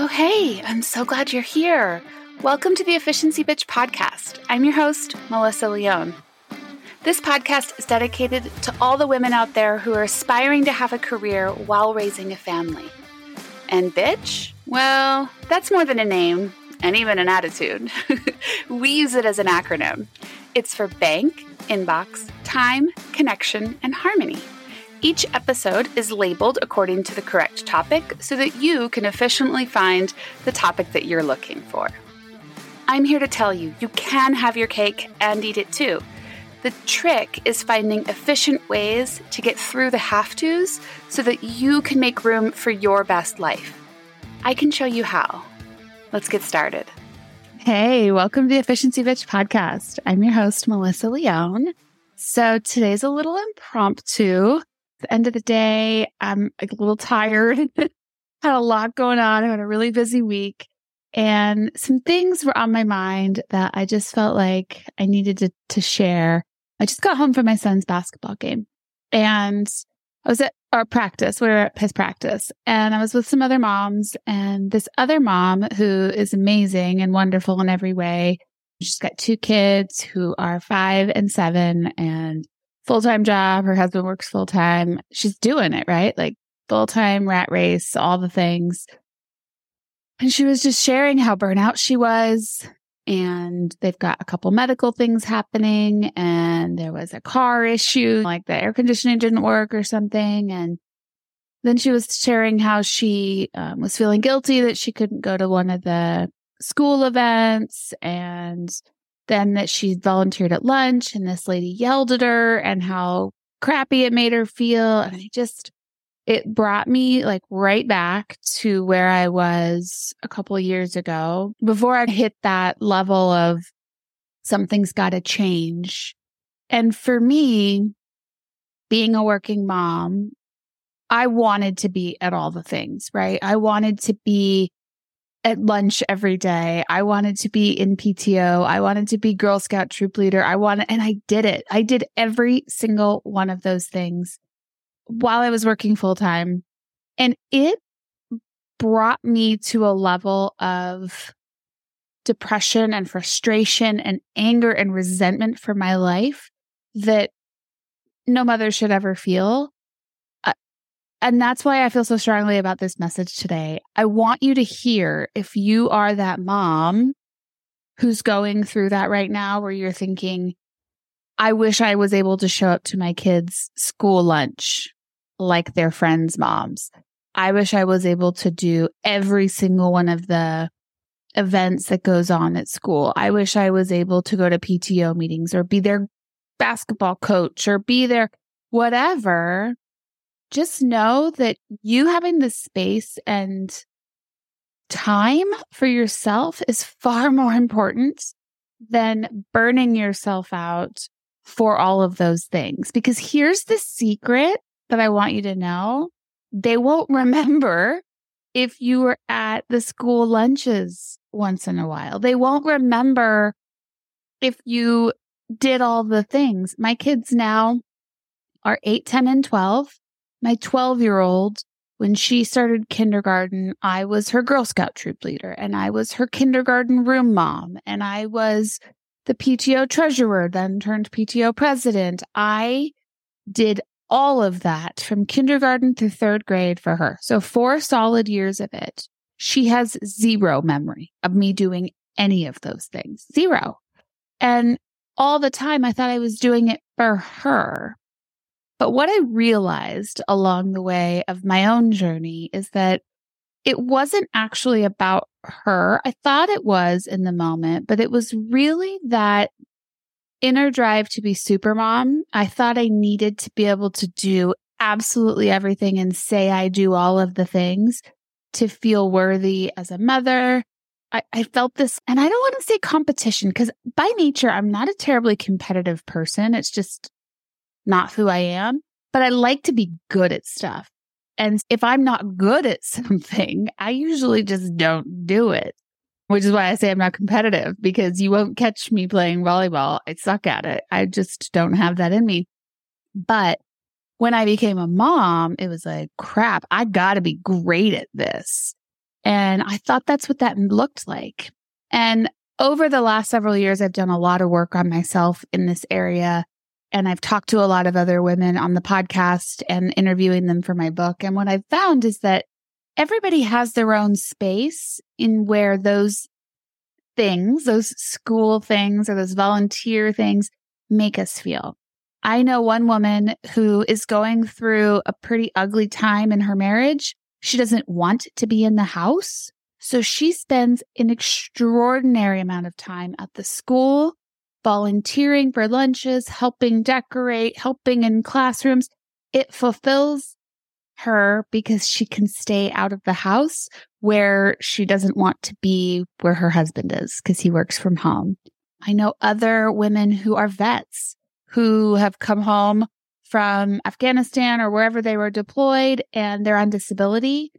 Oh, hey, I'm so glad you're here. Welcome to the Efficiency Bitch podcast. I'm your host, Melissa Leon. This podcast is dedicated to all the women out there who are aspiring to have a career while raising a family. And bitch? Well, that's more than a name and even an attitude. we use it as an acronym. It's for bank, inbox, time, connection, and harmony. Each episode is labeled according to the correct topic so that you can efficiently find the topic that you're looking for. I'm here to tell you, you can have your cake and eat it too. The trick is finding efficient ways to get through the have tos so that you can make room for your best life. I can show you how. Let's get started. Hey, welcome to the Efficiency Bitch podcast. I'm your host, Melissa Leon. So today's a little impromptu the end of the day, I'm a little tired. had a lot going on. I had a really busy week and some things were on my mind that I just felt like I needed to, to share. I just got home from my son's basketball game and I was at our practice. We were at his practice and I was with some other moms and this other mom who is amazing and wonderful in every way. She's got two kids who are five and seven and full time job. Her husband works full time. She's doing it, right? Like full time rat race, all the things. And she was just sharing how burnout she was. And they've got a couple medical things happening. And there was a car issue, like the air conditioning didn't work or something. And then she was sharing how she um, was feeling guilty that she couldn't go to one of the school events and then that she volunteered at lunch and this lady yelled at her and how crappy it made her feel. And I just, it brought me like right back to where I was a couple years ago before I hit that level of something's got to change. And for me, being a working mom, I wanted to be at all the things, right? I wanted to be at lunch every day. I wanted to be in PTO. I wanted to be Girl Scout troop leader. I wanted, and I did it. I did every single one of those things while I was working full time. And it brought me to a level of depression and frustration and anger and resentment for my life that no mother should ever feel. And that's why I feel so strongly about this message today. I want you to hear if you are that mom who's going through that right now, where you're thinking, I wish I was able to show up to my kids' school lunch like their friends' moms. I wish I was able to do every single one of the events that goes on at school. I wish I was able to go to PTO meetings or be their basketball coach or be their whatever just know that you having the space and time for yourself is far more important than burning yourself out for all of those things. Because here's the secret that I want you to know. They won't remember if you were at the school lunches once in a while. They won't remember if you did all the things. My kids now are 8, 10, and 12 my 12 year old, when she started kindergarten, I was her Girl Scout troop leader and I was her kindergarten room mom and I was the PTO treasurer, then turned PTO president. I did all of that from kindergarten to third grade for her. So four solid years of it. She has zero memory of me doing any of those things. Zero. And all the time I thought I was doing it for her. But what I realized along the way of my own journey is that it wasn't actually about her. I thought it was in the moment, but it was really that inner drive to be super mom. I thought I needed to be able to do absolutely everything and say I do all of the things to feel worthy as a mother. I, I felt this, and I don't want to say competition because by nature, I'm not a terribly competitive person. It's just not who I am, but I like to be good at stuff. And if I'm not good at something, I usually just don't do it, which is why I say I'm not competitive because you won't catch me playing volleyball. I suck at it. I just don't have that in me. But when I became a mom, it was like, crap, I got to be great at this. And I thought that's what that looked like. And over the last several years, I've done a lot of work on myself in this area. And I've talked to a lot of other women on the podcast and interviewing them for my book. And what I've found is that everybody has their own space in where those things, those school things or those volunteer things make us feel. I know one woman who is going through a pretty ugly time in her marriage. She doesn't want to be in the house. So she spends an extraordinary amount of time at the school, volunteering for lunches, helping decorate, helping in classrooms. It fulfills her because she can stay out of the house where she doesn't want to be where her husband is because he works from home. I know other women who are vets who have come home from Afghanistan or wherever they were deployed and they're on disability.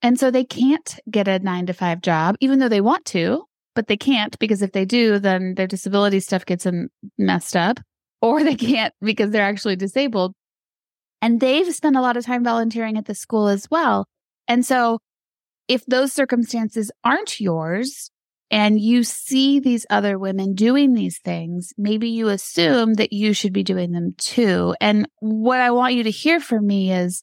And so they can't get a nine to five job, even though they want to, but they can't because if they do, then their disability stuff gets messed up or they can't because they're actually disabled. And they've spent a lot of time volunteering at the school as well. And so if those circumstances aren't yours, and you see these other women doing these things, maybe you assume that you should be doing them too. And what I want you to hear from me is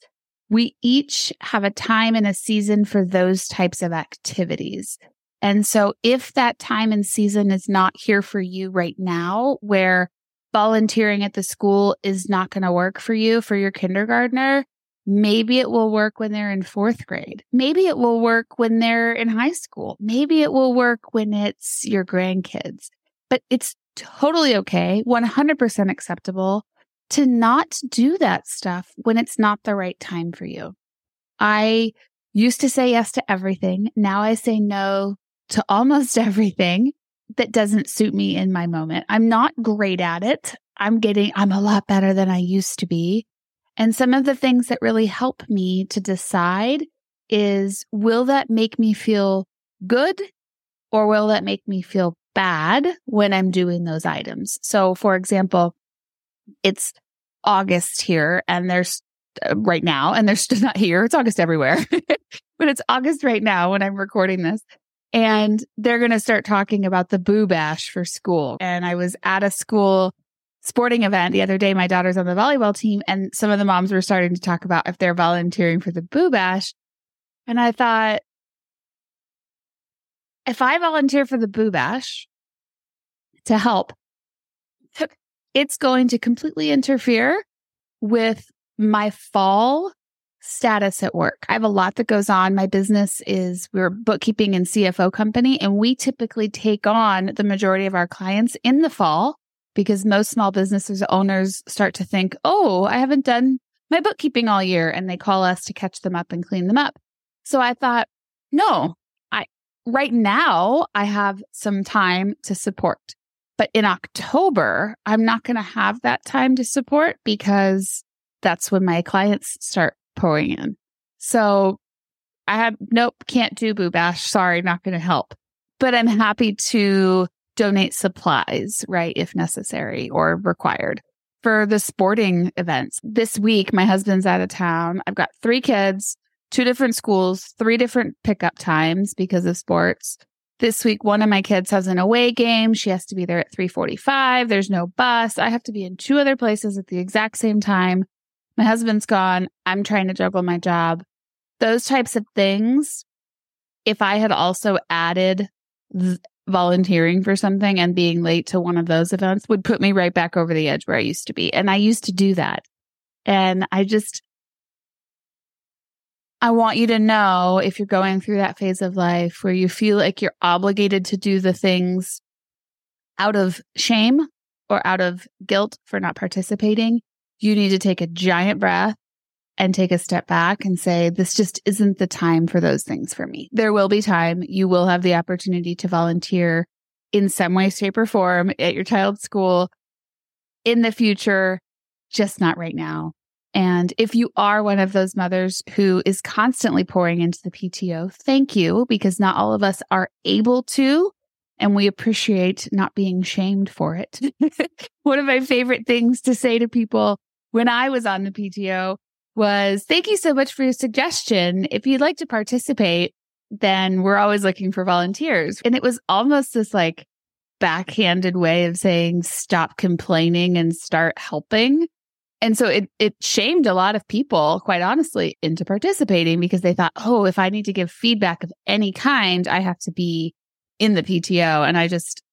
we each have a time and a season for those types of activities. And so if that time and season is not here for you right now, where volunteering at the school is not going to work for you for your kindergartner, Maybe it will work when they're in fourth grade. Maybe it will work when they're in high school. Maybe it will work when it's your grandkids. But it's totally okay, 100% acceptable to not do that stuff when it's not the right time for you. I used to say yes to everything. Now I say no to almost everything that doesn't suit me in my moment. I'm not great at it. I'm getting, I'm a lot better than I used to be. And some of the things that really help me to decide is will that make me feel good or will that make me feel bad when I'm doing those items? So, for example, it's August here and there's uh, right now, and they're not here. It's August everywhere, but it's August right now when I'm recording this. And they're going to start talking about the boo bash for school. And I was at a school sporting event the other day. My daughter's on the volleyball team, and some of the moms were starting to talk about if they're volunteering for the Boo Bash. And I thought, if I volunteer for the Boo Bash to help, it's going to completely interfere with my fall status at work. I have a lot that goes on. My business is we're bookkeeping and CFO company, and we typically take on the majority of our clients in the fall because most small businesses owners start to think, oh, I haven't done my bookkeeping all year. And they call us to catch them up and clean them up. So I thought, no, I, right now I have some time to support. But in October, I'm not going to have that time to support because that's when my clients start pouring in. So I have, nope, can't do Boo Bash. Sorry, not going to help. But I'm happy to donate supplies, right, if necessary or required. For the sporting events, this week, my husband's out of town. I've got three kids, two different schools, three different pickup times because of sports. This week, one of my kids has an away game. She has to be there at 345. There's no bus. I have to be in two other places at the exact same time. My husband's gone. I'm trying to juggle my job. Those types of things. If I had also added volunteering for something and being late to one of those events would put me right back over the edge where I used to be. And I used to do that. And I just, I want you to know if you're going through that phase of life where you feel like you're obligated to do the things out of shame or out of guilt for not participating, you need to take a giant breath and take a step back and say, this just isn't the time for those things for me. There will be time. You will have the opportunity to volunteer in some way, shape, or form at your child's school in the future, just not right now. And if you are one of those mothers who is constantly pouring into the PTO, thank you, because not all of us are able to. And we appreciate not being shamed for it. one of my favorite things to say to people when I was on the PTO was thank you so much for your suggestion. If you'd like to participate, then we're always looking for volunteers. And it was almost this like backhanded way of saying, stop complaining and start helping. And so it, it shamed a lot of people, quite honestly, into participating because they thought, oh, if I need to give feedback of any kind, I have to be in the PTO. And I just,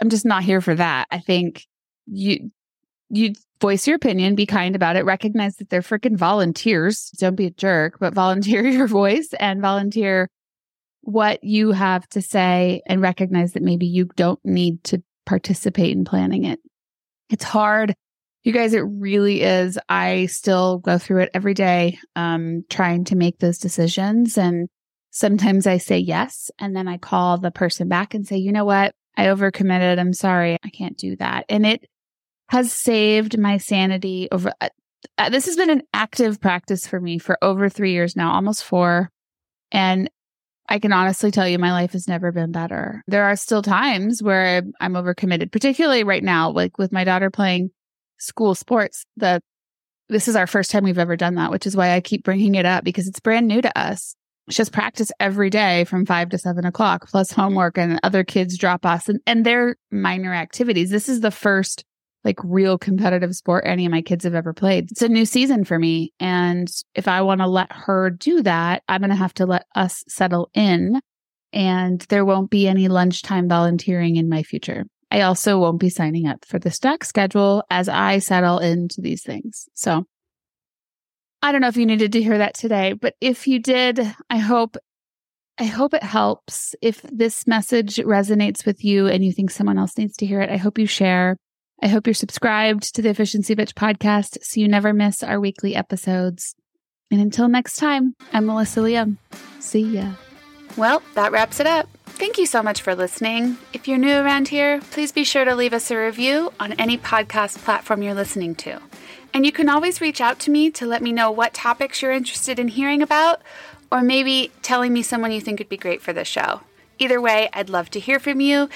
I'm just not here for that. I think you, you voice your opinion, be kind about it, recognize that they're freaking volunteers. Don't be a jerk, but volunteer your voice and volunteer what you have to say and recognize that maybe you don't need to participate in planning it. It's hard. You guys, it really is. I still go through it every day, um, trying to make those decisions. And sometimes I say yes. And then I call the person back and say, you know what? I overcommitted. I'm sorry. I can't do that. And it has saved my sanity over. Uh, uh, this has been an active practice for me for over three years now, almost four. And I can honestly tell you my life has never been better. There are still times where I'm overcommitted, particularly right now, like with my daughter playing school sports. The this is our first time we've ever done that, which is why I keep bringing it up because it's brand new to us. She has practice every day from five to seven o'clock, plus homework and other kids drop us and, and their minor activities. This is the first like real competitive sport any of my kids have ever played. It's a new season for me. And if I want to let her do that, I'm going to have to let us settle in and there won't be any lunchtime volunteering in my future. I also won't be signing up for the stack schedule as I settle into these things. So I don't know if you needed to hear that today, but if you did, I hope I hope it helps. If this message resonates with you and you think someone else needs to hear it, I hope you share. I hope you're subscribed to the Efficiency Bitch podcast so you never miss our weekly episodes. And until next time, I'm Melissa Leon. See ya. Well, that wraps it up. Thank you so much for listening. If you're new around here, please be sure to leave us a review on any podcast platform you're listening to. And you can always reach out to me to let me know what topics you're interested in hearing about, or maybe telling me someone you think would be great for the show. Either way, I'd love to hear from you.